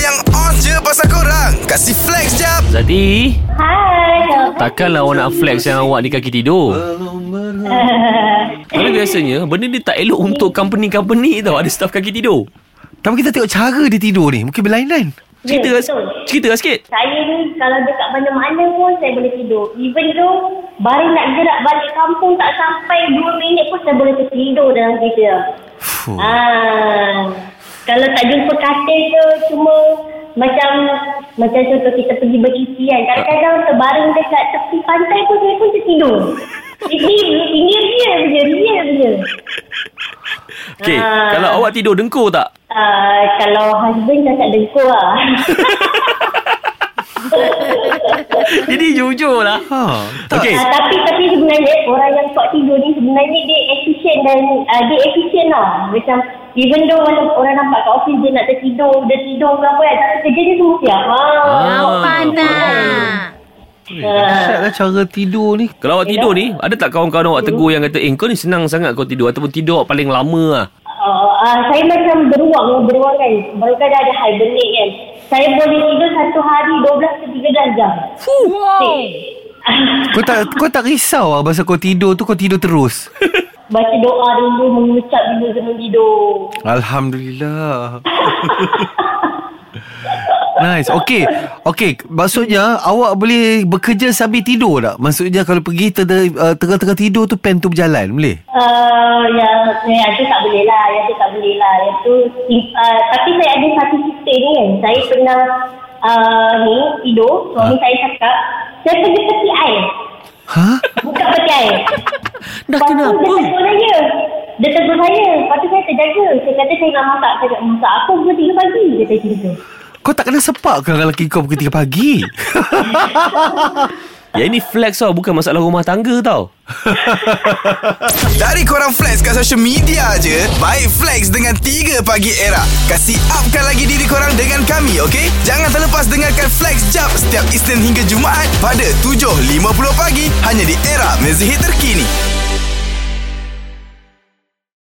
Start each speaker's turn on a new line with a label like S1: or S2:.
S1: yang on je pasal korang. Kasih flex jap.
S2: Zati
S3: Hai.
S2: Takkanlah awak nak flex yang awak ni kaki tidur. Kalau biasanya Benda ni tak elok untuk company-company tau. Ada staff kaki tidur.
S4: Tapi kita tengok cara dia tidur ni. Mungkin berlainan
S2: Cerita lah
S3: betul.
S2: Cerita lah sikit.
S3: Saya ni kalau dekat mana-mana pun saya boleh tidur. Even tu baru nak gerak balik kampung tak sampai 2 minit pun saya boleh tertidur dalam kereta. Ah, kalau tak jumpa katil ke cuma macam macam contoh kita pergi berisi kan. Kadang-kadang terbaring dekat tepi pantai pun saya pun tertidur. Ini ini real je, real je.
S2: Okay
S3: Ah.
S2: Kalau awak tidur dengkur tak?
S3: Uh, kalau husband cakap dengkur lah.
S2: Jadi jujur lah
S4: Ha.
S2: Okay
S3: Uh, tapi tapi sebenarnya orang yang kuat tidur ni sebenarnya dia efisien dan uh, dia efisien lah. Macam even though orang, orang nampak kat office dia nak tertidur, dia tidur ke apa kan. Tapi kerja dia semua siap. Ha.
S2: Ah.
S5: Panah.
S4: Dahsyat lah cara tidur ni
S2: Kalau awak tidur ni Ada tak kawan-kawan awak tegur yang kata Eh kau ni senang sangat kau tidur Ataupun tidur awak paling lama lah
S3: Uh, uh, saya macam beruang, beruang kan. Baru kan ada hibernate kan. Saya boleh tidur satu hari 12 ke 13 jam.
S5: Wow.
S4: Kau tak kau tak risau lah Masa kau tidur tu Kau tidur terus
S3: Baca doa dulu, mengucap dulu sebelum tidur.
S4: Alhamdulillah Nice Okay Okay Maksudnya Awak boleh bekerja sambil tidur tak? Maksudnya kalau pergi ter, uh, Tengah-tengah tidur tu Pen tu berjalan Boleh?
S3: Uh, yang, yang tu tak boleh lah. Yang tu tak boleh lah. Yang tu, uh, tapi saya ada satu sistem ni kan. Saya pernah uh, ni tidur. Suami
S4: Ha?
S3: saya cakap, saya pergi peti air.
S4: Ha?
S3: Buka peti air.
S2: Dah
S3: Lepas
S2: kenapa?
S3: Dia tegur saya. Dia tegur saya. Lepas tu saya terjaga. Saya kata saya nak masak. Saya nak masak. Aku pukul 3 pagi. Dia kata macam tu.
S4: Kau tak kena sepak ke Kalau lelaki kau pukul 3 pagi
S2: Ya ini flex tau Bukan masalah rumah tangga tau
S1: Dari korang flex kat social media je Baik flex dengan 3 pagi era Kasih upkan lagi diri korang dengan kami okay? Jangan terlepas dengarkan flex jap Setiap Isnin hingga Jumaat Pada 7.50 pagi Hanya di era mezihit terkini